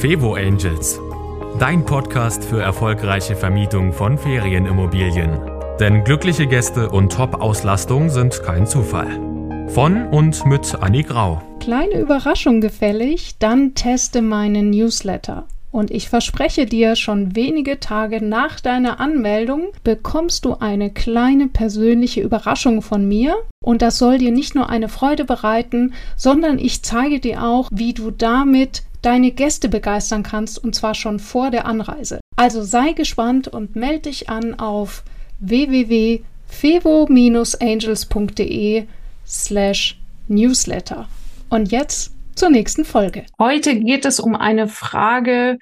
Fevo Angels, dein Podcast für erfolgreiche Vermietung von Ferienimmobilien. Denn glückliche Gäste und Top-Auslastung sind kein Zufall. Von und mit Annie Grau. Kleine Überraschung gefällig, dann teste meinen Newsletter. Und ich verspreche dir, schon wenige Tage nach deiner Anmeldung bekommst du eine kleine persönliche Überraschung von mir. Und das soll dir nicht nur eine Freude bereiten, sondern ich zeige dir auch, wie du damit deine Gäste begeistern kannst, und zwar schon vor der Anreise. Also sei gespannt und melde dich an auf www.fevo-angels.de slash newsletter. Und jetzt zur nächsten Folge. Heute geht es um eine Frage,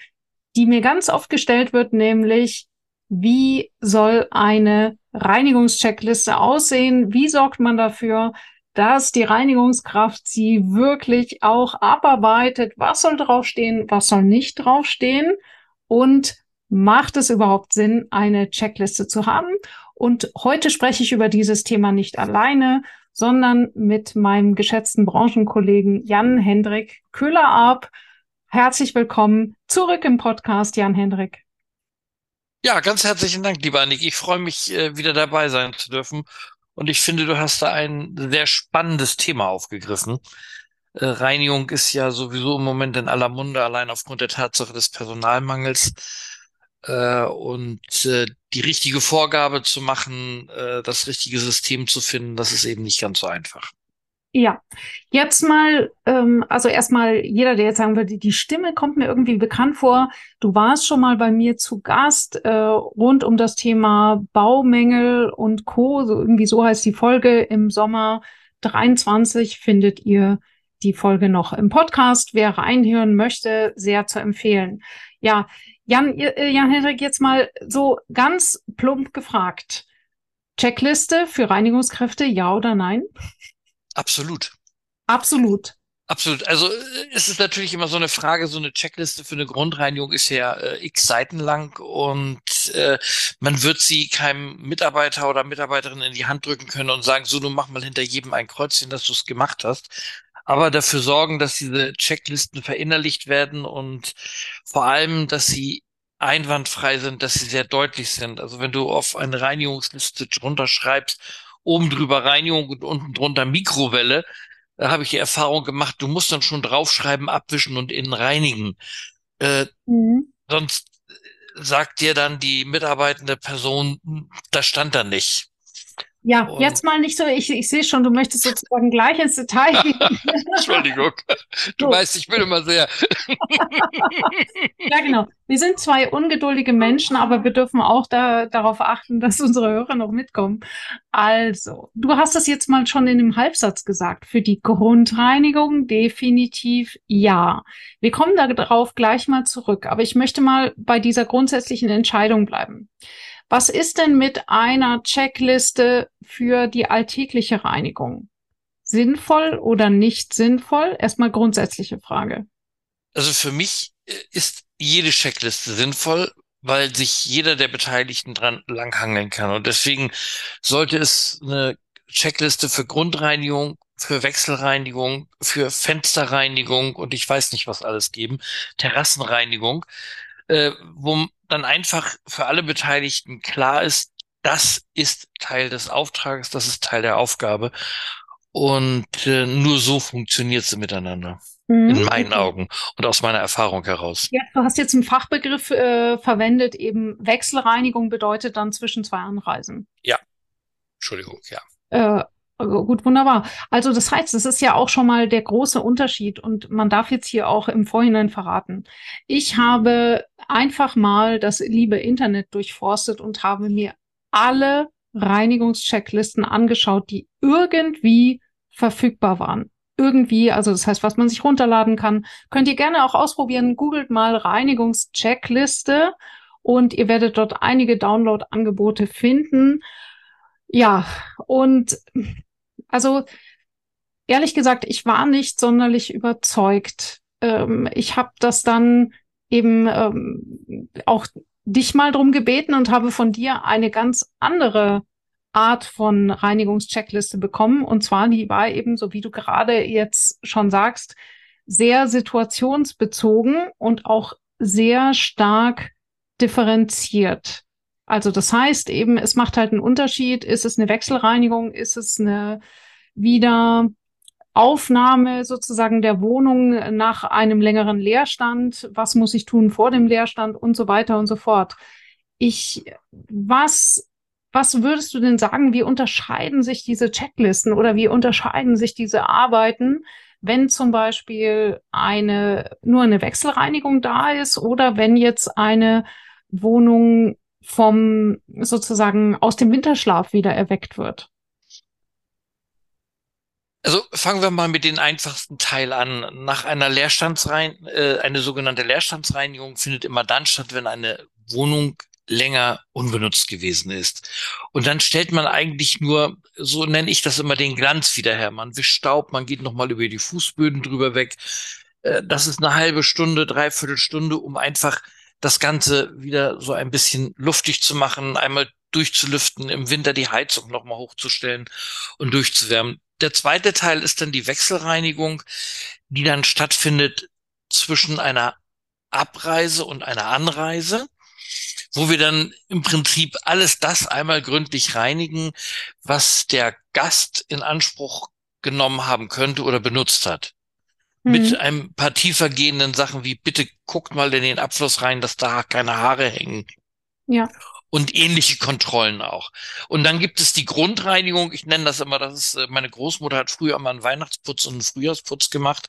die mir ganz oft gestellt wird, nämlich wie soll eine Reinigungscheckliste aussehen? Wie sorgt man dafür, dass die Reinigungskraft sie wirklich auch abarbeitet? Was soll draufstehen? Was soll nicht draufstehen? Und macht es überhaupt Sinn, eine Checkliste zu haben? Und heute spreche ich über dieses Thema nicht alleine, sondern mit meinem geschätzten Branchenkollegen Jan Hendrik Köhler-Arp. Herzlich willkommen zurück im Podcast, Jan Hendrik. Ja, ganz herzlichen Dank, lieber Annik. Ich freue mich, äh, wieder dabei sein zu dürfen. Und ich finde, du hast da ein sehr spannendes Thema aufgegriffen. Äh, Reinigung ist ja sowieso im Moment in aller Munde, allein aufgrund der Tatsache des Personalmangels. Äh, und äh, die richtige Vorgabe zu machen, das richtige System zu finden, das ist eben nicht ganz so einfach. Ja, jetzt mal, ähm, also erstmal jeder, der jetzt sagen würde, die Stimme kommt mir irgendwie bekannt vor. Du warst schon mal bei mir zu Gast äh, rund um das Thema Baumängel und Co. So irgendwie so heißt die Folge im Sommer 23 findet ihr die Folge noch im Podcast. Wer reinhören möchte, sehr zu empfehlen. Ja, Jan, äh, Jan Hendrik, jetzt mal so ganz plump gefragt. Checkliste für Reinigungskräfte, ja oder nein? Absolut. Absolut. Absolut. Also äh, es ist natürlich immer so eine Frage, so eine Checkliste für eine Grundreinigung ist ja äh, x Seiten lang und äh, man wird sie keinem Mitarbeiter oder Mitarbeiterin in die Hand drücken können und sagen, so, du mach mal hinter jedem ein Kreuzchen, dass du es gemacht hast aber dafür sorgen, dass diese Checklisten verinnerlicht werden und vor allem, dass sie einwandfrei sind, dass sie sehr deutlich sind. Also wenn du auf eine Reinigungsliste drunter schreibst, oben drüber Reinigung und unten drunter Mikrowelle, da habe ich die Erfahrung gemacht, du musst dann schon draufschreiben, abwischen und innen reinigen. Äh, mhm. Sonst sagt dir dann die mitarbeitende Person, das stand da nicht. Ja, und jetzt mal nicht so, ich, ich sehe schon, du möchtest sozusagen gleich ins Detail gehen. Entschuldigung, du so. weißt, ich bin immer sehr. ja, genau. Wir sind zwei ungeduldige Menschen, aber wir dürfen auch da, darauf achten, dass unsere Hörer noch mitkommen. Also, du hast das jetzt mal schon in dem Halbsatz gesagt. Für die Grundreinigung definitiv ja. Wir kommen darauf gleich mal zurück, aber ich möchte mal bei dieser grundsätzlichen Entscheidung bleiben. Was ist denn mit einer Checkliste für die alltägliche Reinigung? Sinnvoll oder nicht sinnvoll? Erstmal grundsätzliche Frage. Also für mich äh, ist jede Checkliste sinnvoll, weil sich jeder der Beteiligten dran langhangeln kann. Und deswegen sollte es eine Checkliste für Grundreinigung, für Wechselreinigung, für Fensterreinigung und ich weiß nicht was alles geben, Terrassenreinigung, äh, wo dann einfach für alle Beteiligten klar ist, das ist Teil des Auftrages, das ist Teil der Aufgabe. Und äh, nur so funktioniert sie miteinander. Mhm. In meinen Augen und aus meiner Erfahrung heraus. Ja, du hast jetzt einen Fachbegriff äh, verwendet, eben Wechselreinigung bedeutet dann zwischen zwei Anreisen. Ja. Entschuldigung, ja. Äh, Gut, wunderbar. Also das heißt, es ist ja auch schon mal der große Unterschied und man darf jetzt hier auch im Vorhinein verraten. Ich habe einfach mal das liebe Internet durchforstet und habe mir alle Reinigungschecklisten angeschaut, die irgendwie verfügbar waren. Irgendwie, also das heißt, was man sich runterladen kann, könnt ihr gerne auch ausprobieren. Googelt mal Reinigungscheckliste und ihr werdet dort einige Download-Angebote finden. Ja, und also ehrlich gesagt, ich war nicht sonderlich überzeugt. Ähm, ich habe das dann eben ähm, auch dich mal drum gebeten und habe von dir eine ganz andere Art von Reinigungscheckliste bekommen. Und zwar, die war eben, so wie du gerade jetzt schon sagst, sehr situationsbezogen und auch sehr stark differenziert. Also das heißt eben, es macht halt einen Unterschied, ist es eine Wechselreinigung, ist es eine Wiederaufnahme sozusagen der Wohnung nach einem längeren Leerstand, was muss ich tun vor dem Leerstand? Und so weiter und so fort. Ich, was, was würdest du denn sagen, wie unterscheiden sich diese Checklisten oder wie unterscheiden sich diese Arbeiten, wenn zum Beispiel eine, nur eine Wechselreinigung da ist oder wenn jetzt eine Wohnung vom sozusagen aus dem Winterschlaf wieder erweckt wird? Also fangen wir mal mit den einfachsten Teil an. Nach einer Leerstandsrein, äh, eine sogenannte Leerstandsreinigung findet immer dann statt, wenn eine Wohnung länger unbenutzt gewesen ist. Und dann stellt man eigentlich nur, so nenne ich das immer, den Glanz wieder her. Man wischt Staub, man geht nochmal über die Fußböden drüber weg. Äh, das ist eine halbe Stunde, dreiviertel Stunde, um einfach das Ganze wieder so ein bisschen luftig zu machen, einmal durchzulüften, im Winter die Heizung nochmal hochzustellen und durchzuwärmen. Der zweite Teil ist dann die Wechselreinigung, die dann stattfindet zwischen einer Abreise und einer Anreise, wo wir dann im Prinzip alles das einmal gründlich reinigen, was der Gast in Anspruch genommen haben könnte oder benutzt hat mit mhm. ein paar tiefer gehenden Sachen wie bitte guckt mal in den Abfluss rein, dass da keine Haare hängen. Ja. Und ähnliche Kontrollen auch. Und dann gibt es die Grundreinigung. Ich nenne das immer, das ist, äh, meine Großmutter hat früher immer einen Weihnachtsputz und einen Frühjahrsputz gemacht.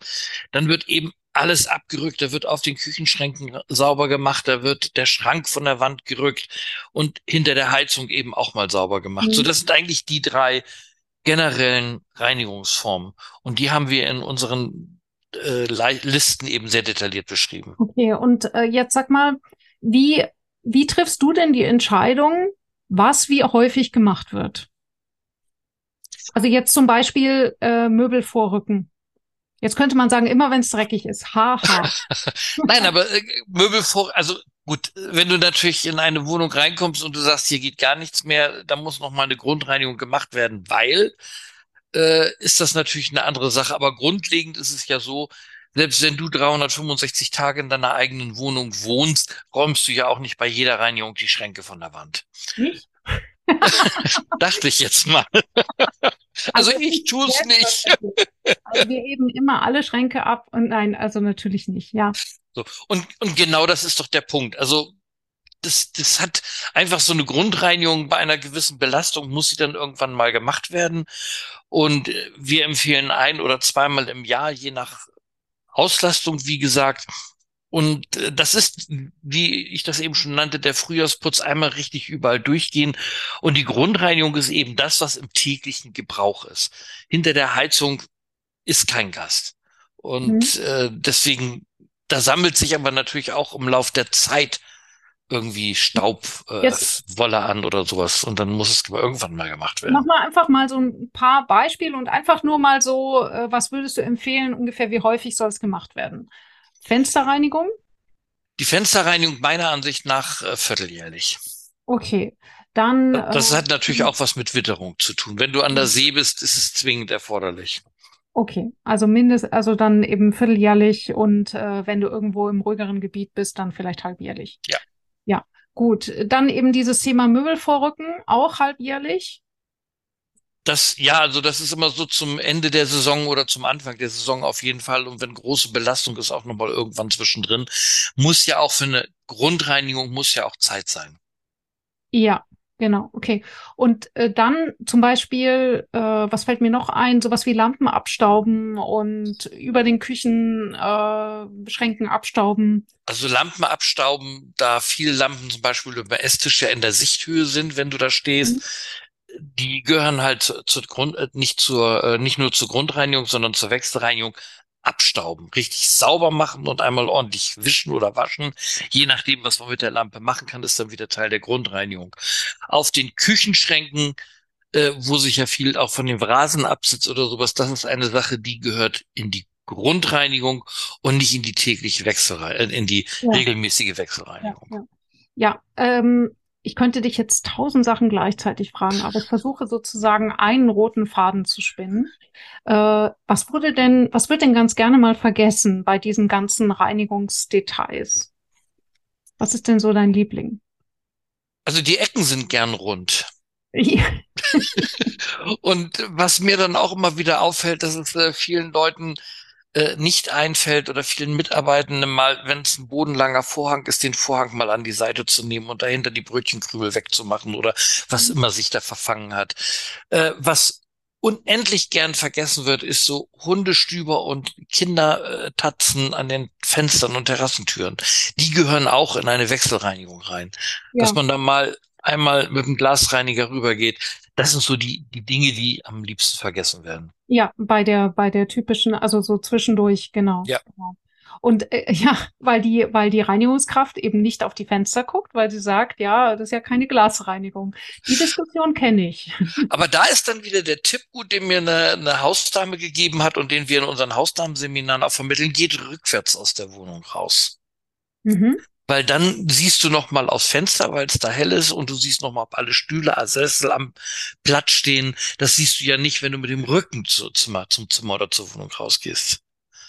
Dann wird eben alles abgerückt, da wird auf den Küchenschränken sauber gemacht, da wird der Schrank von der Wand gerückt und hinter der Heizung eben auch mal sauber gemacht. Mhm. So, das sind eigentlich die drei generellen Reinigungsformen. Und die haben wir in unseren äh, Listen eben sehr detailliert beschrieben. Okay, und äh, jetzt sag mal, wie, wie triffst du denn die Entscheidung, was wie häufig gemacht wird? Also jetzt zum Beispiel äh, Möbel vorrücken. Jetzt könnte man sagen, immer wenn es dreckig ist. Haha. Nein, aber äh, Möbel vor, also gut, wenn du natürlich in eine Wohnung reinkommst und du sagst, hier geht gar nichts mehr, dann muss noch mal eine Grundreinigung gemacht werden, weil äh, ist das natürlich eine andere Sache. Aber grundlegend ist es ja so, selbst wenn du 365 Tage in deiner eigenen Wohnung wohnst, räumst du ja auch nicht bei jeder Reinigung die Schränke von der Wand. Nicht? Dachte ich jetzt mal. also, also ich tue es nicht. Also wir heben immer alle Schränke ab und nein, also natürlich nicht, ja. So, und, und genau das ist doch der Punkt. Also das, das hat einfach so eine Grundreinigung bei einer gewissen Belastung, muss sie dann irgendwann mal gemacht werden. Und wir empfehlen ein oder zweimal im Jahr, je nach Auslastung, wie gesagt. Und äh, das ist, wie ich das eben schon nannte, der Frühjahrsputz einmal richtig überall durchgehen. Und die Grundreinigung ist eben das, was im täglichen Gebrauch ist. Hinter der Heizung ist kein Gast. Und mhm. äh, deswegen, da sammelt sich aber natürlich auch im Lauf der Zeit irgendwie Staubwolle äh, an oder sowas und dann muss es irgendwann mal gemacht werden. Mach mal einfach mal so ein paar Beispiele und einfach nur mal so, äh, was würdest du empfehlen, ungefähr wie häufig soll es gemacht werden? Fensterreinigung? Die Fensterreinigung meiner Ansicht nach äh, vierteljährlich. Okay, dann. Das äh, hat natürlich auch was mit Witterung zu tun. Wenn du an der See bist, ist es zwingend erforderlich. Okay, also mindest, also dann eben vierteljährlich und äh, wenn du irgendwo im ruhigeren Gebiet bist, dann vielleicht halbjährlich. Ja. Ja, gut. Dann eben dieses Thema Möbel vorrücken, auch halbjährlich. Das, ja, also das ist immer so zum Ende der Saison oder zum Anfang der Saison auf jeden Fall. Und wenn große Belastung ist, auch nochmal irgendwann zwischendrin. Muss ja auch für eine Grundreinigung muss ja auch Zeit sein. Ja, Genau, okay. Und äh, dann zum Beispiel, äh, was fällt mir noch ein, sowas wie Lampen abstauben und über den Küchenschränken äh, abstauben. Also Lampen abstauben, da viele Lampen zum Beispiel über Esstisch ja in der Sichthöhe sind, wenn du da stehst. Mhm. Die gehören halt zur Grund, äh, nicht zur, äh, nicht nur zur Grundreinigung, sondern zur Wechselreinigung abstauben, richtig sauber machen und einmal ordentlich wischen oder waschen. Je nachdem, was man mit der Lampe machen kann, ist dann wieder Teil der Grundreinigung. Auf den Küchenschränken, äh, wo sich ja viel auch von dem Rasen absitzt oder sowas, das ist eine Sache, die gehört in die Grundreinigung und nicht in die tägliche Wechselreinigung, äh, in die ja. regelmäßige Wechselreinigung. Ja, ja. ja ähm, ich könnte dich jetzt tausend Sachen gleichzeitig fragen, aber ich versuche sozusagen einen roten Faden zu spinnen. Äh, was wurde denn, was wird denn ganz gerne mal vergessen bei diesen ganzen Reinigungsdetails? Was ist denn so dein Liebling? Also die Ecken sind gern rund. Ja. Und was mir dann auch immer wieder auffällt, dass es äh, vielen Leuten äh, nicht einfällt oder vielen Mitarbeitenden mal, wenn es ein bodenlanger Vorhang ist, den Vorhang mal an die Seite zu nehmen und dahinter die Brötchenkrümel wegzumachen oder was mhm. immer sich da verfangen hat. Äh, was unendlich gern vergessen wird, ist so Hundestüber und Kindertatzen an den Fenstern und Terrassentüren. Die gehören auch in eine Wechselreinigung rein. Ja. Dass man da mal einmal mit dem Glasreiniger rübergeht. Das sind so die, die Dinge, die am liebsten vergessen werden. Ja, bei der, bei der typischen, also so zwischendurch, genau. Ja. Genau. Und äh, ja, weil die, weil die Reinigungskraft eben nicht auf die Fenster guckt, weil sie sagt, ja, das ist ja keine Glasreinigung. Die Diskussion kenne ich. Aber da ist dann wieder der Tipp gut, den mir eine, eine Hausdame gegeben hat und den wir in unseren Hausdamenseminaren auch vermitteln, geht rückwärts aus der Wohnung raus. Mhm weil dann siehst du noch mal aufs Fenster, weil es da hell ist und du siehst noch mal, ob alle Stühle, Sessel am Platz stehen. Das siehst du ja nicht, wenn du mit dem Rücken zu, Zimmer, zum Zimmer oder zur Wohnung rausgehst.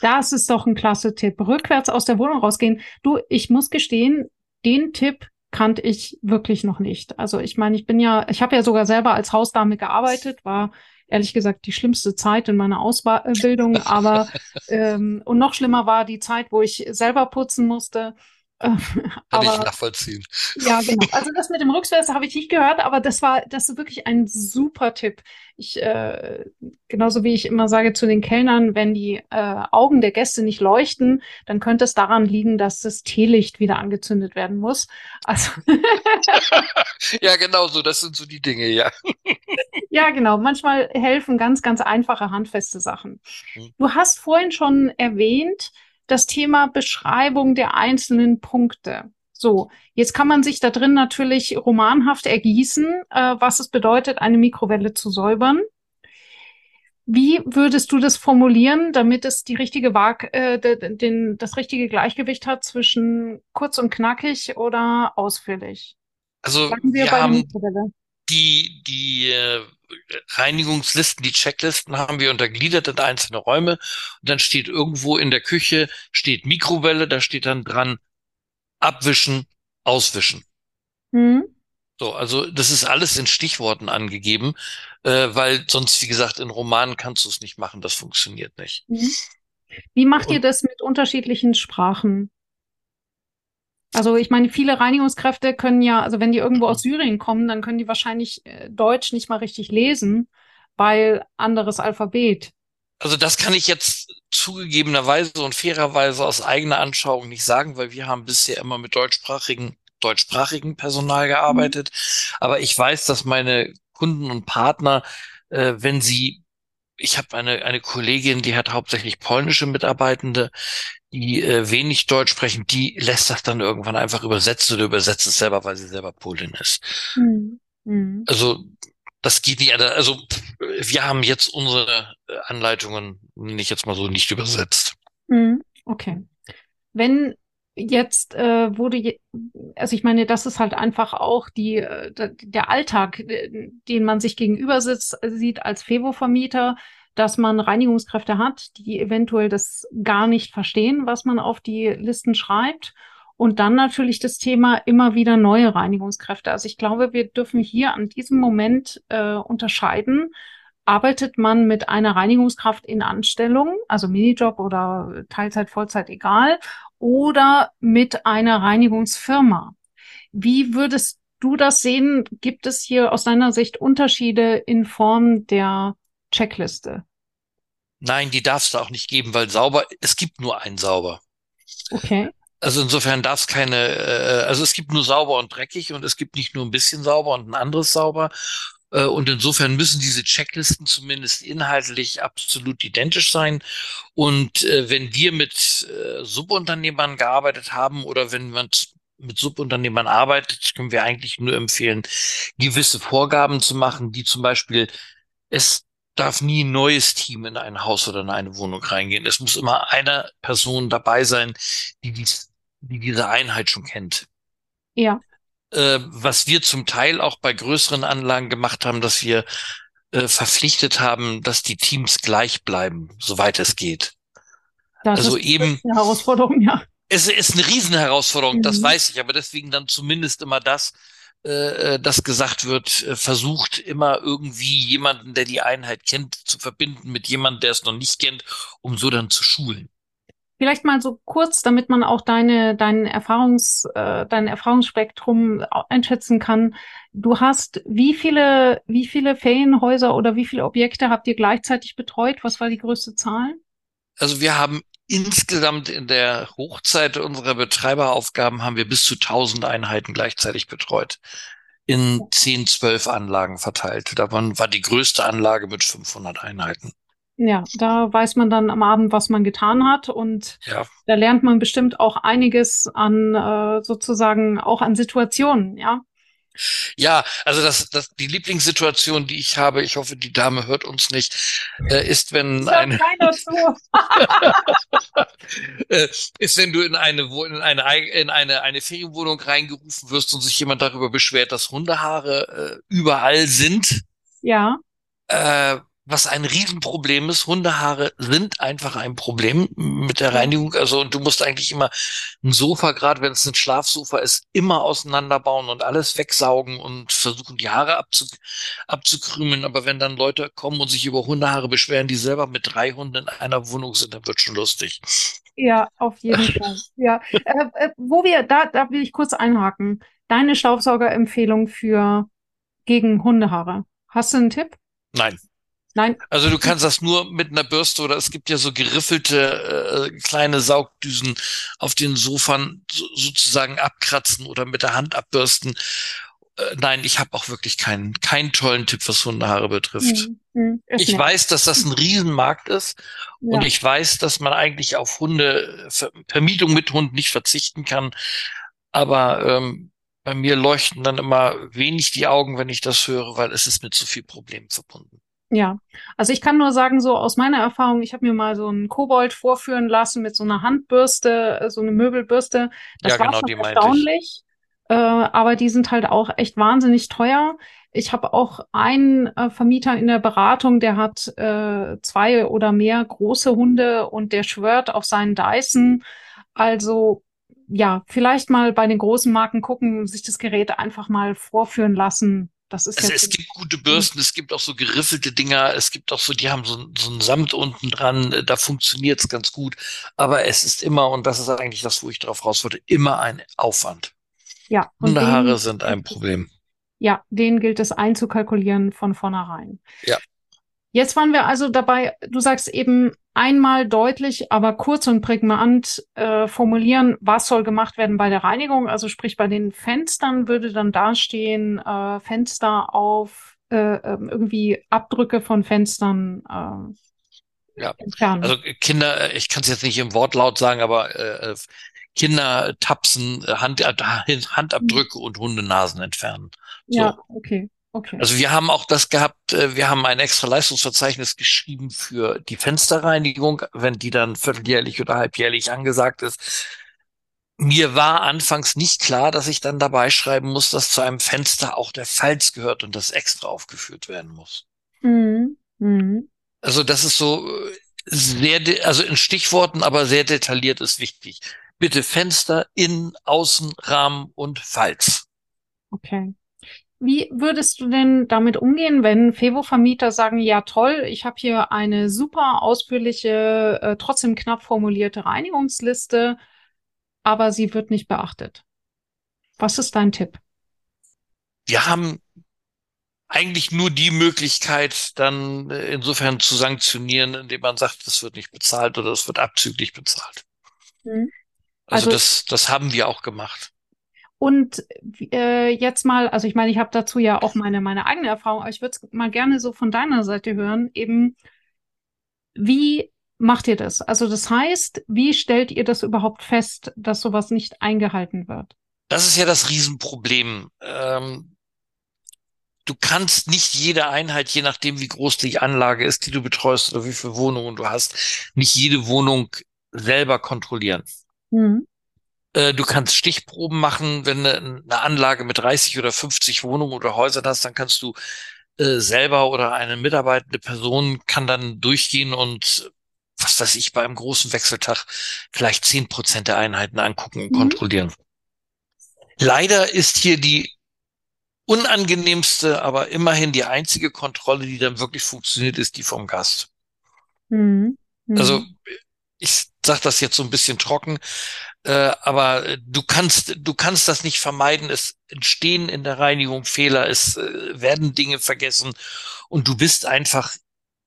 Das ist doch ein klasse Tipp. Rückwärts aus der Wohnung rausgehen. Du, ich muss gestehen, den Tipp kannte ich wirklich noch nicht. Also ich meine, ich bin ja, ich habe ja sogar selber als Hausdame gearbeitet, war ehrlich gesagt die schlimmste Zeit in meiner Ausbildung, aber ähm, und noch schlimmer war die Zeit, wo ich selber putzen musste. Kann aber, ich nachvollziehen. Ja, genau. Also das mit dem Rückwärts habe ich nicht gehört, aber das war, das ist wirklich ein super Tipp. Ich, äh, genauso wie ich immer sage zu den Kellnern, wenn die äh, Augen der Gäste nicht leuchten, dann könnte es daran liegen, dass das Teelicht wieder angezündet werden muss. Also ja, genau so. Das sind so die Dinge, ja. ja, genau. Manchmal helfen ganz, ganz einfache, handfeste Sachen. Hm. Du hast vorhin schon erwähnt, das Thema Beschreibung der einzelnen Punkte. So, jetzt kann man sich da drin natürlich romanhaft ergießen, äh, was es bedeutet, eine Mikrowelle zu säubern. Wie würdest du das formulieren, damit es die richtige Waag, äh, den, das richtige Gleichgewicht hat zwischen kurz und knackig oder ausführlich? Also wir, wir haben die, die äh, Reinigungslisten, die Checklisten haben wir untergliedert in einzelne Räume. Und dann steht irgendwo in der Küche, steht Mikrowelle, da steht dann dran, abwischen, auswischen. Mhm. So, also das ist alles in Stichworten angegeben, äh, weil sonst, wie gesagt, in Romanen kannst du es nicht machen, das funktioniert nicht. Mhm. Wie macht ihr das mit unterschiedlichen Sprachen? Also ich meine, viele Reinigungskräfte können ja, also wenn die irgendwo aus Syrien kommen, dann können die wahrscheinlich äh, Deutsch nicht mal richtig lesen, weil anderes Alphabet. Also das kann ich jetzt zugegebenerweise und fairerweise aus eigener Anschauung nicht sagen, weil wir haben bisher immer mit deutschsprachigen, deutschsprachigen Personal gearbeitet. Mhm. Aber ich weiß, dass meine Kunden und Partner, äh, wenn sie ich habe eine, eine Kollegin, die hat hauptsächlich polnische Mitarbeitende, die äh, wenig Deutsch sprechen, die lässt das dann irgendwann einfach übersetzen oder übersetzt es selber, weil sie selber Polin ist. Mhm. Also das geht nicht. Also wir haben jetzt unsere äh, Anleitungen, nicht jetzt mal so, nicht übersetzt. Mhm. Okay. Wenn jetzt äh, wurde, also ich meine, das ist halt einfach auch die, äh, der Alltag, den man sich gegenüber sitzt, sieht als Fevo-Vermieter, dass man Reinigungskräfte hat, die eventuell das gar nicht verstehen, was man auf die Listen schreibt. Und dann natürlich das Thema immer wieder neue Reinigungskräfte. Also ich glaube, wir dürfen hier an diesem Moment äh, unterscheiden. Arbeitet man mit einer Reinigungskraft in Anstellung, also Minijob oder Teilzeit, Vollzeit, egal, oder mit einer Reinigungsfirma. Wie würdest du das sehen? Gibt es hier aus deiner Sicht Unterschiede in Form der Checkliste? Nein, die darf es da auch nicht geben, weil sauber, es gibt nur einen sauber. Okay. Also insofern darf es keine, äh, also es gibt nur sauber und dreckig und es gibt nicht nur ein bisschen sauber und ein anderes sauber. Äh, und insofern müssen diese Checklisten zumindest inhaltlich absolut identisch sein. Und äh, wenn wir mit äh, Subunternehmern gearbeitet haben oder wenn man mit Subunternehmern arbeitet, können wir eigentlich nur empfehlen, gewisse Vorgaben zu machen, die zum Beispiel es darf nie ein neues Team in ein Haus oder in eine Wohnung reingehen. Es muss immer eine Person dabei sein, die, dies, die diese Einheit schon kennt. Ja. Äh, was wir zum Teil auch bei größeren Anlagen gemacht haben, dass wir äh, verpflichtet haben, dass die Teams gleich bleiben, soweit es geht. Das also ist eben eine Herausforderung, ja. Es ist eine Riesenherausforderung, mhm. das weiß ich, aber deswegen dann zumindest immer das, äh, äh, dass gesagt wird, äh, versucht immer irgendwie jemanden, der die Einheit kennt, zu verbinden mit jemandem, der es noch nicht kennt, um so dann zu schulen. Vielleicht mal so kurz, damit man auch deine, dein Erfahrungs, äh, dein Erfahrungsspektrum einschätzen kann. Du hast wie viele, wie viele Ferienhäuser oder wie viele Objekte habt ihr gleichzeitig betreut? Was war die größte Zahl? Also wir haben insgesamt in der Hochzeit unserer Betreiberaufgaben haben wir bis zu 1000 Einheiten gleichzeitig betreut. In 10, 12 Anlagen verteilt. Davon war die größte Anlage mit 500 Einheiten. Ja, da weiß man dann am Abend, was man getan hat und ja. da lernt man bestimmt auch einiges an äh, sozusagen auch an Situationen, ja. Ja, also das, das, die Lieblingssituation, die ich habe, ich hoffe, die Dame hört uns nicht, äh, ist, wenn eine, äh, ist, wenn du in eine, in eine, in eine, eine Ferienwohnung reingerufen wirst und sich jemand darüber beschwert, dass Hundehaare äh, überall sind. Ja. Äh, was ein Riesenproblem ist. Hundehaare sind einfach ein Problem mit der Reinigung. Also und du musst eigentlich immer ein Sofa, gerade wenn es ein Schlafsofa ist, immer auseinanderbauen und alles wegsaugen und versuchen die Haare abzu abzukrümeln. Aber wenn dann Leute kommen und sich über Hundehaare beschweren, die selber mit drei Hunden in einer Wohnung sind, dann wird schon lustig. Ja, auf jeden Fall. Ja, äh, äh, wo wir da, da will ich kurz einhaken. Deine Staubsaugerempfehlung für gegen Hundehaare. Hast du einen Tipp? Nein. Nein. Also du kannst das nur mit einer Bürste oder es gibt ja so geriffelte äh, kleine Saugdüsen auf den Sofern so, sozusagen abkratzen oder mit der Hand abbürsten. Äh, nein, ich habe auch wirklich keinen keinen tollen Tipp, was Hundehaare betrifft. Mhm. Ich nicht. weiß, dass das ein Riesenmarkt ist ja. und ich weiß, dass man eigentlich auf Hunde Vermietung mit Hund nicht verzichten kann. Aber ähm, bei mir leuchten dann immer wenig die Augen, wenn ich das höre, weil es ist mit zu viel Problemen verbunden. Ja, also ich kann nur sagen, so aus meiner Erfahrung, ich habe mir mal so einen Kobold vorführen lassen mit so einer Handbürste, äh, so eine Möbelbürste. Das ja, war genau, schon erstaunlich, äh, aber die sind halt auch echt wahnsinnig teuer. Ich habe auch einen äh, Vermieter in der Beratung, der hat äh, zwei oder mehr große Hunde und der schwört auf seinen Dyson. Also ja, vielleicht mal bei den großen Marken gucken, sich das Gerät einfach mal vorführen lassen das ist also es gibt gute Bürsten, es gibt auch so geriffelte Dinger, es gibt auch so, die haben so, so ein Samt unten dran, äh, da funktioniert es ganz gut. Aber es ist immer, und das ist eigentlich das, wo ich drauf raus wollte, immer ein Aufwand. Ja. Hundehaare sind ein Problem. Ja, den gilt es einzukalkulieren von vornherein. Ja. Jetzt waren wir also dabei, du sagst eben einmal deutlich, aber kurz und prägnant äh, formulieren, was soll gemacht werden bei der Reinigung. Also sprich bei den Fenstern würde dann dastehen, äh, Fenster auf äh, ähm, irgendwie Abdrücke von Fenstern äh, ja. entfernen. Also Kinder, ich kann es jetzt nicht im Wortlaut sagen, aber äh, äh Kinder tapsen, Hand, äh, Handabdrücke mhm. und Hundenasen entfernen. So. Ja, okay. Okay. Also wir haben auch das gehabt, äh, wir haben ein extra Leistungsverzeichnis geschrieben für die Fensterreinigung, wenn die dann vierteljährlich oder halbjährlich angesagt ist. Mir war anfangs nicht klar, dass ich dann dabei schreiben muss, dass zu einem Fenster auch der Falz gehört und das extra aufgeführt werden muss. Mhm. Mhm. Also das ist so äh, sehr, also in Stichworten, aber sehr detailliert ist wichtig. Bitte Fenster, Innen, Außen, Rahmen und Falz. Okay. Wie würdest du denn damit umgehen, wenn Fevo-Vermieter sagen, ja toll, ich habe hier eine super ausführliche, äh, trotzdem knapp formulierte Reinigungsliste, aber sie wird nicht beachtet? Was ist dein Tipp? Wir haben eigentlich nur die Möglichkeit, dann äh, insofern zu sanktionieren, indem man sagt, das wird nicht bezahlt oder es wird abzüglich bezahlt. Mhm. Also, also das, das haben wir auch gemacht. Und äh, jetzt mal, also ich meine, ich habe dazu ja auch meine, meine eigene Erfahrung, aber ich würde es mal gerne so von deiner Seite hören, eben, wie macht ihr das? Also das heißt, wie stellt ihr das überhaupt fest, dass sowas nicht eingehalten wird? Das ist ja das Riesenproblem. Ähm, du kannst nicht jede Einheit, je nachdem wie groß die Anlage ist, die du betreust oder wie viele Wohnungen du hast, nicht jede Wohnung selber kontrollieren. Mhm. Äh, du kannst Stichproben machen, wenn du eine Anlage mit 30 oder 50 Wohnungen oder Häusern hast, dann kannst du äh, selber oder eine mitarbeitende Person kann dann durchgehen und was weiß ich, bei einem großen Wechseltag vielleicht zehn Prozent der Einheiten angucken und mhm. kontrollieren. Leider ist hier die unangenehmste, aber immerhin die einzige Kontrolle, die dann wirklich funktioniert, ist die vom Gast. Mhm. Mhm. Also ich sage das jetzt so ein bisschen trocken, äh, aber du kannst du kannst das nicht vermeiden. Es entstehen in der Reinigung Fehler, es äh, werden Dinge vergessen und du bist einfach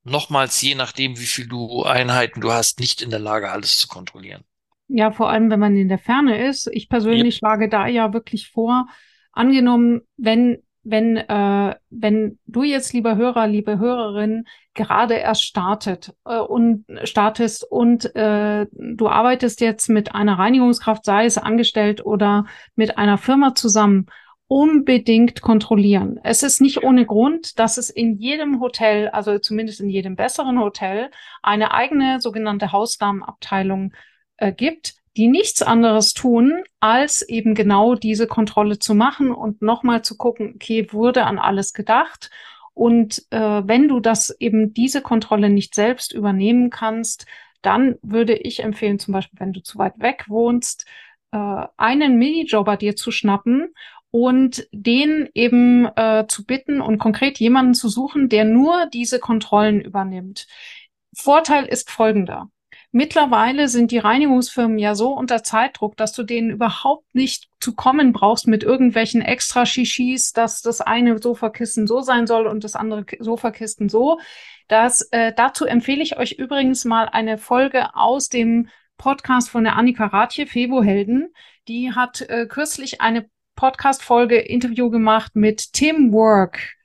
nochmals, je nachdem, wie viel du Einheiten du hast, nicht in der Lage, alles zu kontrollieren. Ja, vor allem, wenn man in der Ferne ist. Ich persönlich ja. schlage da ja wirklich vor, angenommen, wenn, wenn, äh, wenn du jetzt, lieber Hörer, liebe Hörerin, gerade erst startet äh, und startest und äh, du arbeitest jetzt mit einer Reinigungskraft, sei es angestellt oder mit einer Firma zusammen unbedingt kontrollieren. Es ist nicht ohne Grund, dass es in jedem Hotel, also zumindest in jedem besseren Hotel, eine eigene sogenannte Hausdamenabteilung äh, gibt, die nichts anderes tun, als eben genau diese Kontrolle zu machen und nochmal zu gucken, okay, wurde an alles gedacht? Und äh, wenn du das eben diese Kontrolle nicht selbst übernehmen kannst, dann würde ich empfehlen, zum Beispiel, wenn du zu weit weg wohnst, äh, einen Minijobber dir zu schnappen und den eben äh, zu bitten und konkret jemanden zu suchen, der nur diese Kontrollen übernimmt. Vorteil ist folgender. Mittlerweile sind die Reinigungsfirmen ja so unter Zeitdruck, dass du denen überhaupt nicht zu kommen brauchst mit irgendwelchen extra Shishis, dass das eine Sofakissen so sein soll und das andere Sofakissen so. Das, äh, dazu empfehle ich euch übrigens mal eine Folge aus dem Podcast von der Annika Ratje, Febo-Helden. Die hat äh, kürzlich eine Podcast-Folge Interview gemacht mit Tim Work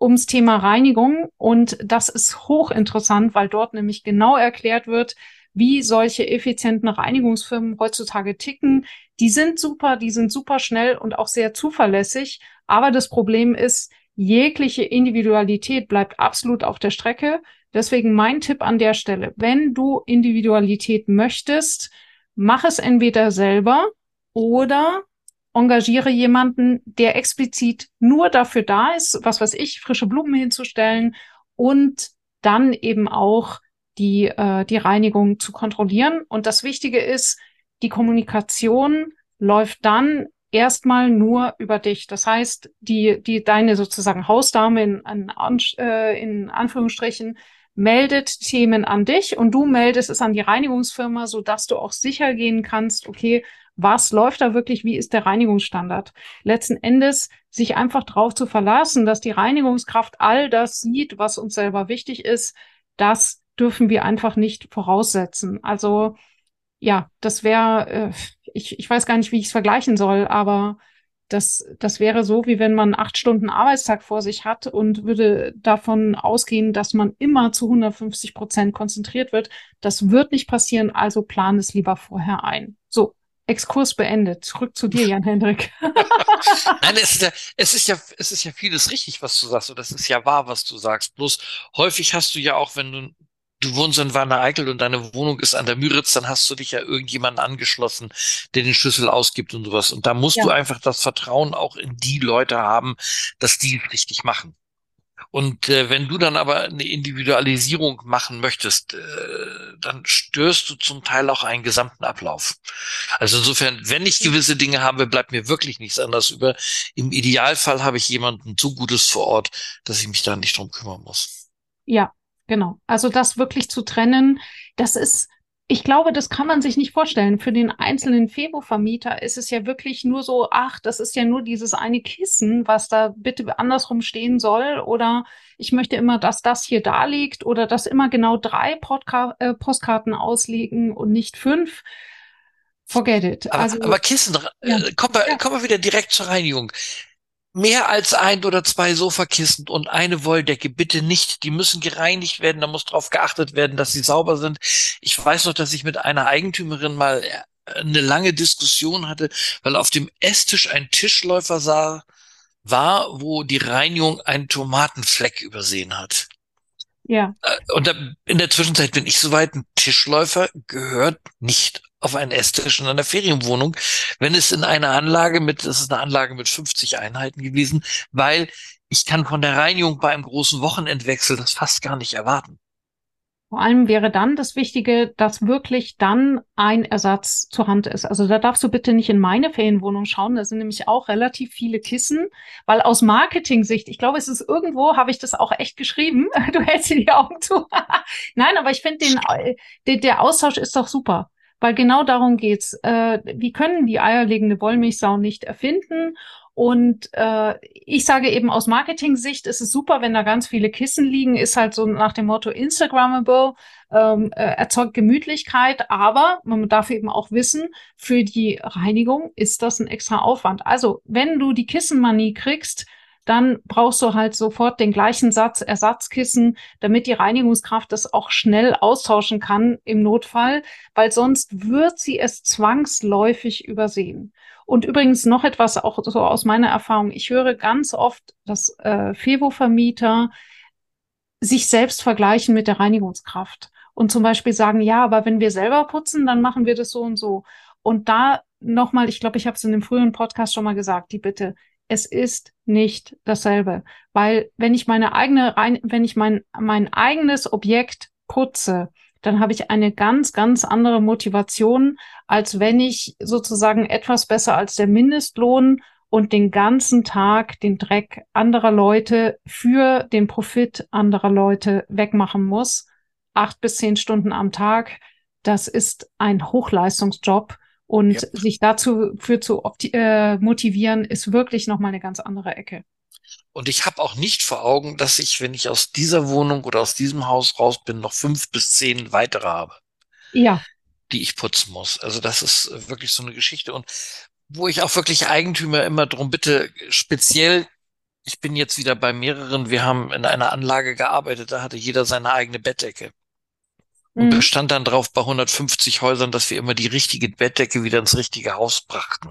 ums Thema Reinigung. Und das ist hochinteressant, weil dort nämlich genau erklärt wird, wie solche effizienten Reinigungsfirmen heutzutage ticken. Die sind super, die sind super schnell und auch sehr zuverlässig. Aber das Problem ist, jegliche Individualität bleibt absolut auf der Strecke. Deswegen mein Tipp an der Stelle, wenn du Individualität möchtest, mach es entweder selber oder engagiere jemanden, der explizit nur dafür da ist, was weiß ich, frische Blumen hinzustellen und dann eben auch die, äh, die Reinigung zu kontrollieren. Und das Wichtige ist, die Kommunikation läuft dann erstmal nur über dich. Das heißt, die, die deine sozusagen Hausdame in, in, äh, in Anführungsstrichen meldet Themen an dich und du meldest es an die Reinigungsfirma, so dass du auch sicher gehen kannst, okay, was läuft da wirklich, wie ist der Reinigungsstandard. Letzten Endes sich einfach darauf zu verlassen, dass die Reinigungskraft all das sieht, was uns selber wichtig ist, das dürfen wir einfach nicht voraussetzen. Also ja, das wäre, äh, ich, ich weiß gar nicht, wie ich es vergleichen soll, aber das, das wäre so, wie wenn man acht Stunden Arbeitstag vor sich hat und würde davon ausgehen, dass man immer zu 150 Prozent konzentriert wird. Das wird nicht passieren, also plan es lieber vorher ein. So, Exkurs beendet. Zurück zu dir, Jan-Hendrik. Nein, es ist, ja, es ist ja, es ist ja vieles richtig, was du sagst, und das ist ja wahr, was du sagst. Bloß häufig hast du ja auch, wenn du, du wohnst in Warner Eickel und deine Wohnung ist an der Müritz, dann hast du dich ja irgendjemanden angeschlossen, der den Schlüssel ausgibt und sowas. Und da musst ja. du einfach das Vertrauen auch in die Leute haben, dass die richtig machen. Und äh, wenn du dann aber eine Individualisierung machen möchtest, äh, dann störst du zum Teil auch einen gesamten Ablauf. Also insofern, wenn ich gewisse Dinge habe, bleibt mir wirklich nichts anderes über. Im Idealfall habe ich jemanden so Gutes vor Ort, dass ich mich da nicht drum kümmern muss. Ja, genau. Also das wirklich zu trennen, das ist ich glaube, das kann man sich nicht vorstellen. Für den einzelnen Febo-Vermieter ist es ja wirklich nur so, ach, das ist ja nur dieses eine Kissen, was da bitte andersrum stehen soll. Oder ich möchte immer, dass das hier da liegt oder dass immer genau drei Podca äh, Postkarten auslegen und nicht fünf. Forget it. Aber, also, aber Kissen, ja. äh, kommen, wir, ja. kommen wir wieder direkt zur Reinigung mehr als ein oder zwei Sofakissen und eine Wolldecke bitte nicht. Die müssen gereinigt werden. Da muss darauf geachtet werden, dass sie sauber sind. Ich weiß noch, dass ich mit einer Eigentümerin mal äh, eine lange Diskussion hatte, weil auf dem Esstisch ein Tischläufer sah, war, wo die Reinigung einen Tomatenfleck übersehen hat. Ja. Äh, und in der Zwischenzeit bin ich soweit, ein Tischläufer gehört nicht auf einen Esstisch in einer Ferienwohnung, wenn es in einer Anlage mit, das ist eine Anlage mit 50 Einheiten gewesen, weil ich kann von der Reinigung bei einem großen Wochenendwechsel das fast gar nicht erwarten. Vor allem wäre dann das Wichtige, dass wirklich dann ein Ersatz zur Hand ist. Also da darfst du bitte nicht in meine Ferienwohnung schauen. Da sind nämlich auch relativ viele Kissen, weil aus Marketing-Sicht, ich glaube, es ist irgendwo, habe ich das auch echt geschrieben. Du hältst dir die Augen zu. Nein, aber ich finde den, der, der Austausch ist doch super. Weil genau darum geht's. Äh, wir können die eierlegende Wollmilchsau nicht erfinden und äh, ich sage eben aus Marketing-Sicht ist es super, wenn da ganz viele Kissen liegen, ist halt so nach dem Motto Instagrammable, ähm, äh, erzeugt Gemütlichkeit, aber man darf eben auch wissen, für die Reinigung ist das ein extra Aufwand. Also wenn du die Kissenmanie kriegst, dann brauchst du halt sofort den gleichen Satz Ersatzkissen, damit die Reinigungskraft das auch schnell austauschen kann im Notfall, weil sonst wird sie es zwangsläufig übersehen. Und übrigens noch etwas auch so aus meiner Erfahrung. Ich höre ganz oft, dass äh, Fevo-Vermieter sich selbst vergleichen mit der Reinigungskraft und zum Beispiel sagen, ja, aber wenn wir selber putzen, dann machen wir das so und so. Und da nochmal, ich glaube, ich habe es in dem früheren Podcast schon mal gesagt, die Bitte, es ist nicht dasselbe, weil wenn ich meine eigene, wenn ich mein mein eigenes Objekt putze, dann habe ich eine ganz, ganz andere Motivation, als wenn ich sozusagen etwas besser als der Mindestlohn und den ganzen Tag den Dreck anderer Leute für den Profit anderer Leute wegmachen muss. Acht bis zehn Stunden am Tag. Das ist ein Hochleistungsjob. Und ja. sich dazu für zu äh, motivieren, ist wirklich nochmal eine ganz andere Ecke. Und ich habe auch nicht vor Augen, dass ich, wenn ich aus dieser Wohnung oder aus diesem Haus raus bin, noch fünf bis zehn weitere habe. Ja. Die ich putzen muss. Also das ist wirklich so eine Geschichte. Und wo ich auch wirklich Eigentümer immer drum bitte, speziell, ich bin jetzt wieder bei mehreren, wir haben in einer Anlage gearbeitet, da hatte jeder seine eigene Bettdecke. Und mhm. bestand dann drauf bei 150 Häusern, dass wir immer die richtige Bettdecke wieder ins richtige Haus brachten.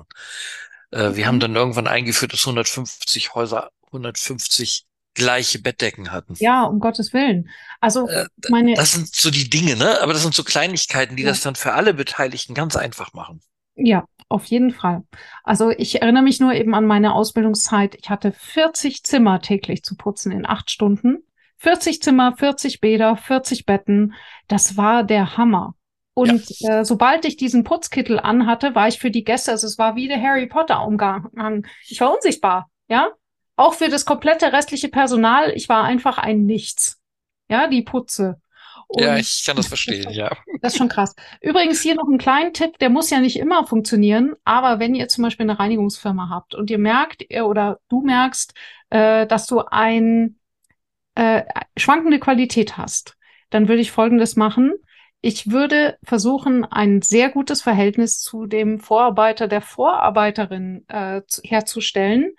Äh, wir haben mhm. dann irgendwann eingeführt, dass 150 Häuser 150 gleiche Bettdecken hatten. Ja, um Gottes Willen. Also äh, meine. Das sind so die Dinge, ne? Aber das sind so Kleinigkeiten, die ja. das dann für alle Beteiligten ganz einfach machen. Ja, auf jeden Fall. Also ich erinnere mich nur eben an meine Ausbildungszeit. Ich hatte 40 Zimmer täglich zu putzen in acht Stunden. 40 Zimmer, 40 Bäder, 40 Betten. Das war der Hammer. Und ja. äh, sobald ich diesen Putzkittel anhatte, war ich für die Gäste, also es war wie der Harry Potter Umgang. Ich war unsichtbar, ja. Auch für das komplette restliche Personal, ich war einfach ein Nichts. Ja, die Putze. Und ja, ich kann das verstehen, ja. Das ist schon krass. Übrigens hier noch ein kleinen Tipp, der muss ja nicht immer funktionieren, aber wenn ihr zum Beispiel eine Reinigungsfirma habt und ihr merkt oder du merkst, äh, dass du ein äh, schwankende Qualität hast, dann würde ich Folgendes machen. Ich würde versuchen, ein sehr gutes Verhältnis zu dem Vorarbeiter der Vorarbeiterin äh, herzustellen,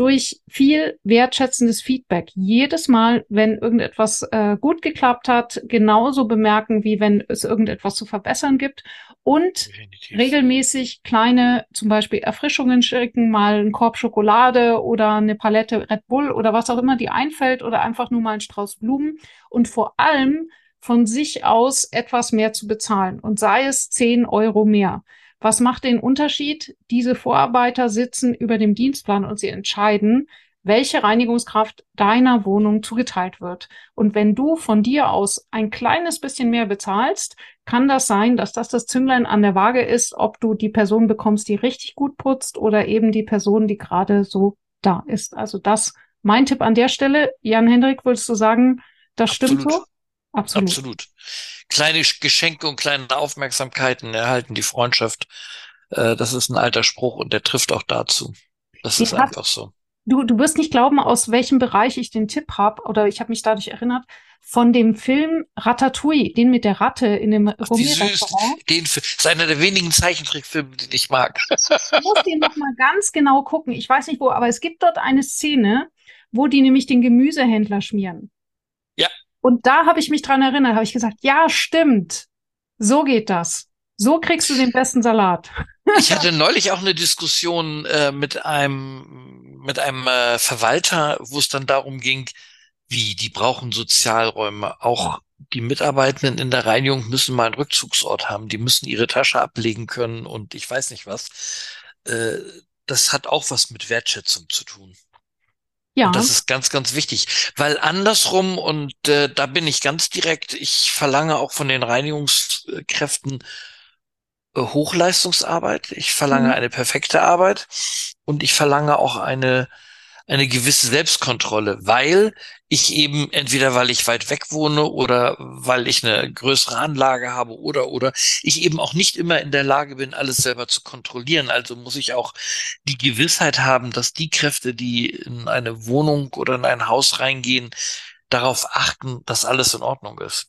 durch viel wertschätzendes Feedback. Jedes Mal, wenn irgendetwas äh, gut geklappt hat, genauso bemerken, wie wenn es irgendetwas zu verbessern gibt. Und Definitiv. regelmäßig kleine, zum Beispiel Erfrischungen schicken, mal einen Korb Schokolade oder eine Palette Red Bull oder was auch immer die einfällt oder einfach nur mal einen Strauß Blumen. Und vor allem von sich aus etwas mehr zu bezahlen und sei es 10 Euro mehr. Was macht den Unterschied? Diese Vorarbeiter sitzen über dem Dienstplan und sie entscheiden, welche Reinigungskraft deiner Wohnung zugeteilt wird. Und wenn du von dir aus ein kleines bisschen mehr bezahlst, kann das sein, dass das das Zünglein an der Waage ist, ob du die Person bekommst, die richtig gut putzt oder eben die Person, die gerade so da ist. Also das mein Tipp an der Stelle. Jan Hendrik, würdest du sagen, das Absolut. stimmt so? Absolut. Absolut kleine Geschenke und kleine Aufmerksamkeiten erhalten die Freundschaft. Äh, das ist ein alter Spruch und der trifft auch dazu. Das die ist einfach so. Du, du wirst nicht glauben, aus welchem Bereich ich den Tipp habe, oder ich habe mich dadurch erinnert, von dem Film Ratatouille, den mit der Ratte in dem süß. Den ist einer der wenigen Zeichentrickfilme, den ich mag. ich muss den noch mal ganz genau gucken. Ich weiß nicht wo, aber es gibt dort eine Szene, wo die nämlich den Gemüsehändler schmieren. Und da habe ich mich dran erinnert, habe ich gesagt, ja, stimmt. So geht das. So kriegst du den besten Salat. ich hatte neulich auch eine Diskussion äh, mit einem mit einem äh, Verwalter, wo es dann darum ging, wie die brauchen Sozialräume auch die Mitarbeitenden in der Reinigung müssen mal einen Rückzugsort haben. Die müssen ihre Tasche ablegen können und ich weiß nicht was. Äh, das hat auch was mit Wertschätzung zu tun. Ja. Und das ist ganz, ganz wichtig, weil andersrum, und äh, da bin ich ganz direkt, ich verlange auch von den Reinigungskräften äh, Hochleistungsarbeit, ich verlange mhm. eine perfekte Arbeit und ich verlange auch eine eine gewisse Selbstkontrolle, weil ich eben entweder weil ich weit weg wohne oder weil ich eine größere Anlage habe oder oder ich eben auch nicht immer in der Lage bin, alles selber zu kontrollieren. Also muss ich auch die Gewissheit haben, dass die Kräfte, die in eine Wohnung oder in ein Haus reingehen, darauf achten, dass alles in Ordnung ist.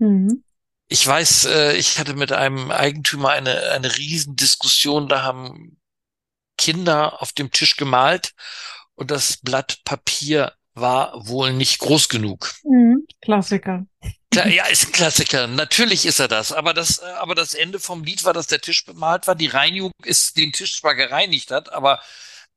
Mhm. Ich weiß, äh, ich hatte mit einem Eigentümer eine, eine Riesendiskussion, da haben Kinder auf dem Tisch gemalt und das Blatt Papier war wohl nicht groß genug. Mhm, Klassiker. Ja, ist ein Klassiker. Natürlich ist er das. Aber das, äh, aber das Ende vom Lied war, dass der Tisch bemalt war. Die Reinigung ist den Tisch zwar gereinigt hat, aber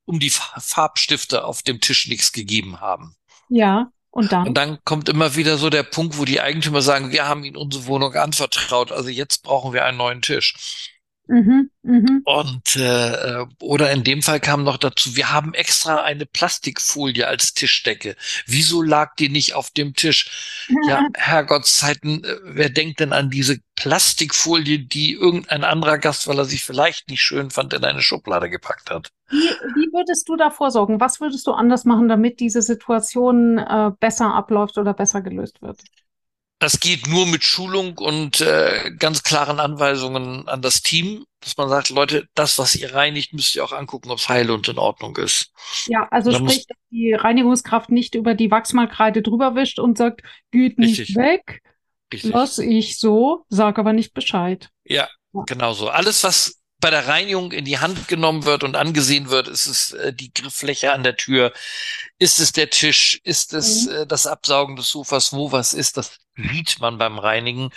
um die Farbstifte auf dem Tisch nichts gegeben haben. Ja. Und dann? Und dann kommt immer wieder so der Punkt, wo die Eigentümer sagen, wir haben ihnen unsere Wohnung anvertraut, also jetzt brauchen wir einen neuen Tisch. Mhm, mh. Und äh, oder in dem Fall kam noch dazu, wir haben extra eine Plastikfolie als Tischdecke. Wieso lag die nicht auf dem Tisch? Ja, Herrgottszeiten, äh, wer denkt denn an diese Plastikfolie, die irgendein anderer Gast, weil er sich vielleicht nicht schön fand, in eine Schublade gepackt hat? Wie, wie würdest du da vorsorgen? Was würdest du anders machen, damit diese Situation äh, besser abläuft oder besser gelöst wird? Das geht nur mit Schulung und äh, ganz klaren Anweisungen an das Team, dass man sagt, Leute, das, was ihr reinigt, müsst ihr auch angucken, ob es heil und in Ordnung ist. Ja, also da sprich, dass die Reinigungskraft nicht über die Wachsmalkreide drüber wischt und sagt, geht nicht Richtig. weg, Richtig. lass ich so, sag aber nicht Bescheid. Ja, ja, genau so. Alles, was bei der Reinigung in die Hand genommen wird und angesehen wird, ist es äh, die Grifffläche an der Tür, ist es der Tisch, ist es mhm. äh, das Absaugen des Sofas, wo was ist, das sieht man beim Reinigen.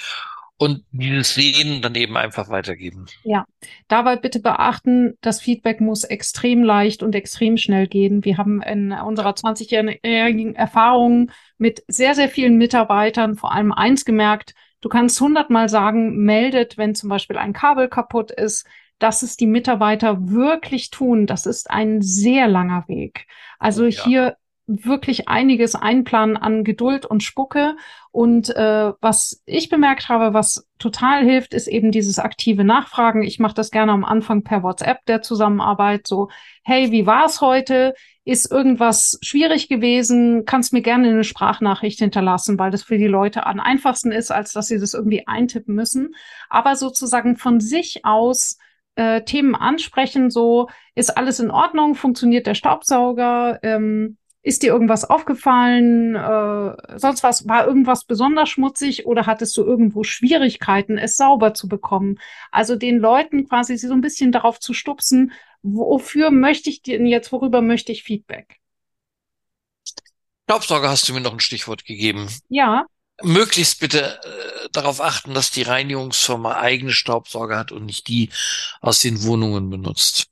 Und dieses Sehen dann eben einfach weitergeben. Ja, dabei bitte beachten, das Feedback muss extrem leicht und extrem schnell gehen. Wir haben in unserer 20-jährigen Erfahrung mit sehr, sehr vielen Mitarbeitern vor allem eins gemerkt, du kannst hundertmal sagen, meldet, wenn zum Beispiel ein Kabel kaputt ist, dass es die Mitarbeiter wirklich tun, das ist ein sehr langer Weg. Also ja. hier wirklich einiges einplanen an Geduld und Spucke. Und äh, was ich bemerkt habe, was total hilft, ist eben dieses aktive Nachfragen. Ich mache das gerne am Anfang per WhatsApp der Zusammenarbeit. So, hey, wie war es heute? Ist irgendwas schwierig gewesen? Kannst mir gerne eine Sprachnachricht hinterlassen, weil das für die Leute am einfachsten ist, als dass sie das irgendwie eintippen müssen. Aber sozusagen von sich aus äh, Themen ansprechen, so ist alles in Ordnung, funktioniert der Staubsauger, ähm, ist dir irgendwas aufgefallen, äh, sonst was, war irgendwas besonders schmutzig oder hattest du irgendwo Schwierigkeiten, es sauber zu bekommen? Also den Leuten quasi so ein bisschen darauf zu stupsen, wofür möchte ich denn jetzt, worüber möchte ich Feedback? Staubsauger hast du mir noch ein Stichwort gegeben. Ja möglichst bitte äh, darauf achten, dass die Reinigungsfirma eigene Staubsauger hat und nicht die aus den Wohnungen benutzt.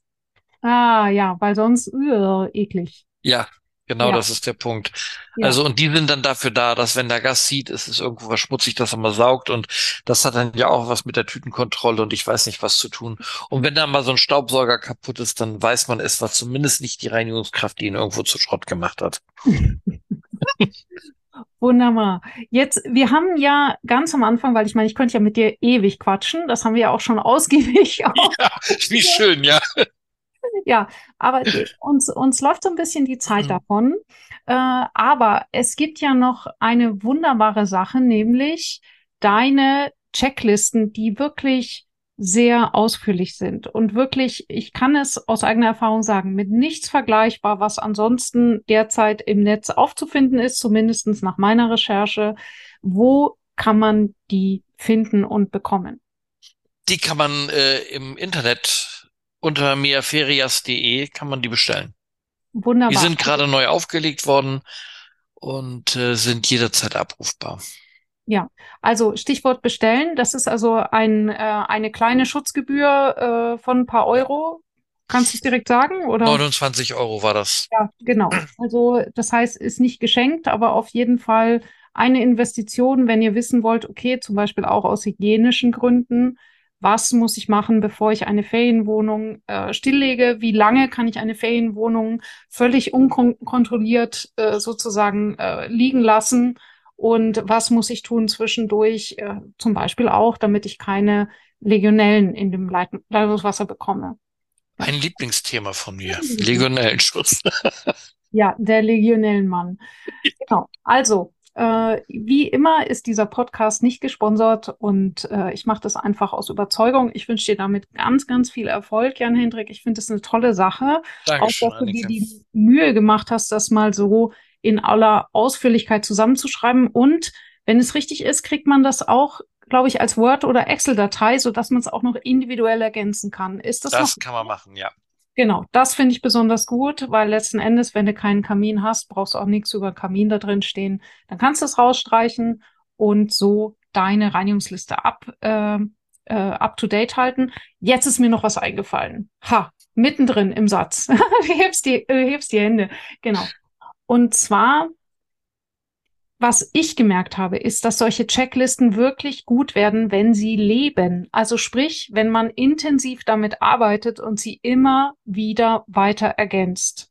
Ah ja, weil sonst uh, eklig. Ja, genau, ja. das ist der Punkt. Ja. Also und die sind dann dafür da, dass wenn der Gast sieht, es ist irgendwo was schmutzig, dass er mal saugt und das hat dann ja auch was mit der Tütenkontrolle und ich weiß nicht was zu tun. Und wenn da mal so ein Staubsauger kaputt ist, dann weiß man, es war zumindest nicht die Reinigungskraft, die ihn irgendwo zu Schrott gemacht hat. Wunderbar. Jetzt, wir haben ja ganz am Anfang, weil ich meine, ich könnte ja mit dir ewig quatschen, das haben wir ja auch schon ausgiebig. Auch. Ja, wie schön, ja. Ja, aber uns, uns läuft so ein bisschen die Zeit mhm. davon. Äh, aber es gibt ja noch eine wunderbare Sache, nämlich deine Checklisten, die wirklich sehr ausführlich sind und wirklich, ich kann es aus eigener Erfahrung sagen, mit nichts vergleichbar, was ansonsten derzeit im Netz aufzufinden ist, zumindestens nach meiner Recherche. Wo kann man die finden und bekommen? Die kann man äh, im Internet unter miaferias.de kann man die bestellen. Wunderbar. Die sind gerade neu aufgelegt worden und äh, sind jederzeit abrufbar. Ja, also Stichwort bestellen. Das ist also ein, äh, eine kleine Schutzgebühr äh, von ein paar Euro. Kannst du es direkt sagen? Oder? 29 Euro war das. Ja, genau. Also das heißt, ist nicht geschenkt, aber auf jeden Fall eine Investition, wenn ihr wissen wollt, okay, zum Beispiel auch aus hygienischen Gründen, was muss ich machen, bevor ich eine Ferienwohnung äh, stilllege? Wie lange kann ich eine Ferienwohnung völlig unkontrolliert äh, sozusagen äh, liegen lassen? Und was muss ich tun zwischendurch, äh, zum Beispiel auch, damit ich keine Legionellen in dem Leit Leitungswasser bekomme? Ein Lieblingsthema von mir, Legionellenschutz. ja, der Legionellenmann. Genau. Also, äh, wie immer ist dieser Podcast nicht gesponsert und äh, ich mache das einfach aus Überzeugung. Ich wünsche dir damit ganz, ganz viel Erfolg, Jan Hendrik. Ich finde das eine tolle Sache. Dankeschön, auch, dass du dir die Mühe gemacht hast, das mal so in aller Ausführlichkeit zusammenzuschreiben. Und wenn es richtig ist, kriegt man das auch, glaube ich, als Word- oder Excel-Datei, sodass man es auch noch individuell ergänzen kann. Ist das Das kann man machen, ja. Genau, das finde ich besonders gut, weil letzten Endes, wenn du keinen Kamin hast, brauchst du auch nichts über Kamin da drin stehen. Dann kannst du es rausstreichen und so deine Reinigungsliste up, äh, äh, up to date halten. Jetzt ist mir noch was eingefallen. Ha, mittendrin im Satz. du hebst die, äh, hebst die Hände. Genau. Und zwar was ich gemerkt habe, ist, dass solche Checklisten wirklich gut werden, wenn sie leben. Also sprich, wenn man intensiv damit arbeitet und sie immer wieder weiter ergänzt.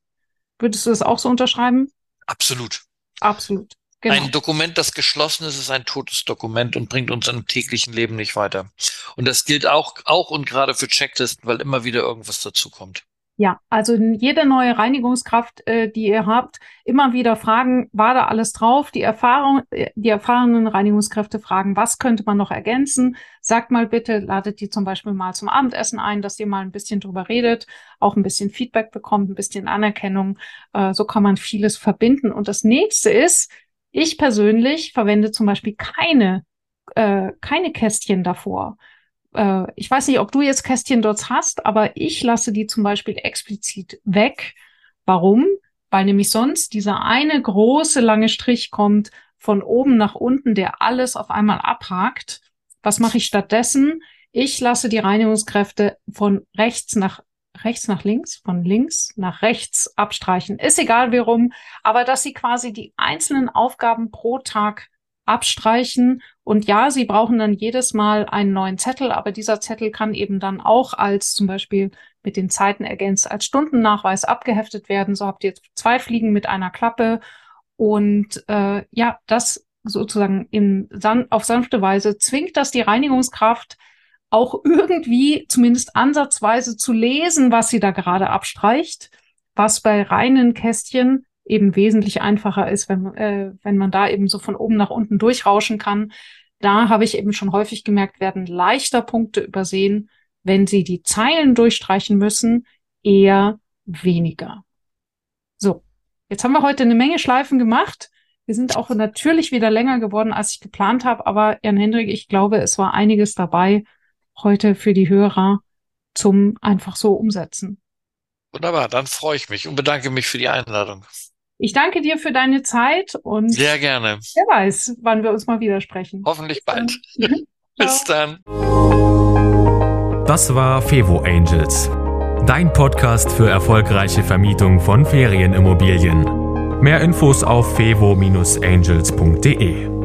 Würdest du das auch so unterschreiben? Absolut. Absolut. Genau. Ein Dokument, das geschlossen ist, ist ein totes Dokument und bringt uns im täglichen Leben nicht weiter. Und das gilt auch, auch und gerade für Checklisten, weil immer wieder irgendwas dazukommt. Ja, also jede neue Reinigungskraft, äh, die ihr habt, immer wieder fragen, war da alles drauf? Die Erfahrung, äh, die erfahrenen Reinigungskräfte fragen, was könnte man noch ergänzen? Sagt mal bitte, ladet die zum Beispiel mal zum Abendessen ein, dass ihr mal ein bisschen drüber redet, auch ein bisschen Feedback bekommt, ein bisschen Anerkennung. Äh, so kann man vieles verbinden. Und das nächste ist, ich persönlich verwende zum Beispiel keine, äh, keine Kästchen davor äh, ich weiß nicht, ob du jetzt Kästchen dort hast, aber ich lasse die zum Beispiel explizit weg. Warum? Weil nämlich sonst dieser eine große lange Strich kommt von oben nach unten, der alles auf einmal abhakt. Was mache ich stattdessen? Ich lasse die Reinigungskräfte von rechts nach rechts nach links, von links nach rechts abstreichen. Ist egal warum, aber dass sie quasi die einzelnen Aufgaben pro Tag abstreichen. Und ja, Sie brauchen dann jedes Mal einen neuen Zettel, aber dieser Zettel kann eben dann auch als zum Beispiel mit den Zeiten ergänzt als Stundennachweis abgeheftet werden. So habt ihr zwei Fliegen mit einer Klappe. Und äh, ja, das sozusagen in, auf sanfte Weise zwingt das die Reinigungskraft auch irgendwie zumindest ansatzweise zu lesen, was sie da gerade abstreicht, was bei reinen Kästchen eben wesentlich einfacher ist, wenn, äh, wenn man da eben so von oben nach unten durchrauschen kann. Da habe ich eben schon häufig gemerkt, werden leichter Punkte übersehen, wenn sie die Zeilen durchstreichen müssen, eher weniger. So, jetzt haben wir heute eine Menge Schleifen gemacht. Wir sind auch natürlich wieder länger geworden, als ich geplant habe, aber Jan Hendrik, ich glaube, es war einiges dabei heute für die Hörer zum einfach so umsetzen. Wunderbar, dann freue ich mich und bedanke mich für die Einladung. Ich danke dir für deine Zeit und sehr gerne. Wer weiß, wann wir uns mal wieder sprechen. Hoffentlich bald. Bis dann. Das war Fevo Angels, dein Podcast für erfolgreiche Vermietung von Ferienimmobilien. Mehr Infos auf fevo-angels.de.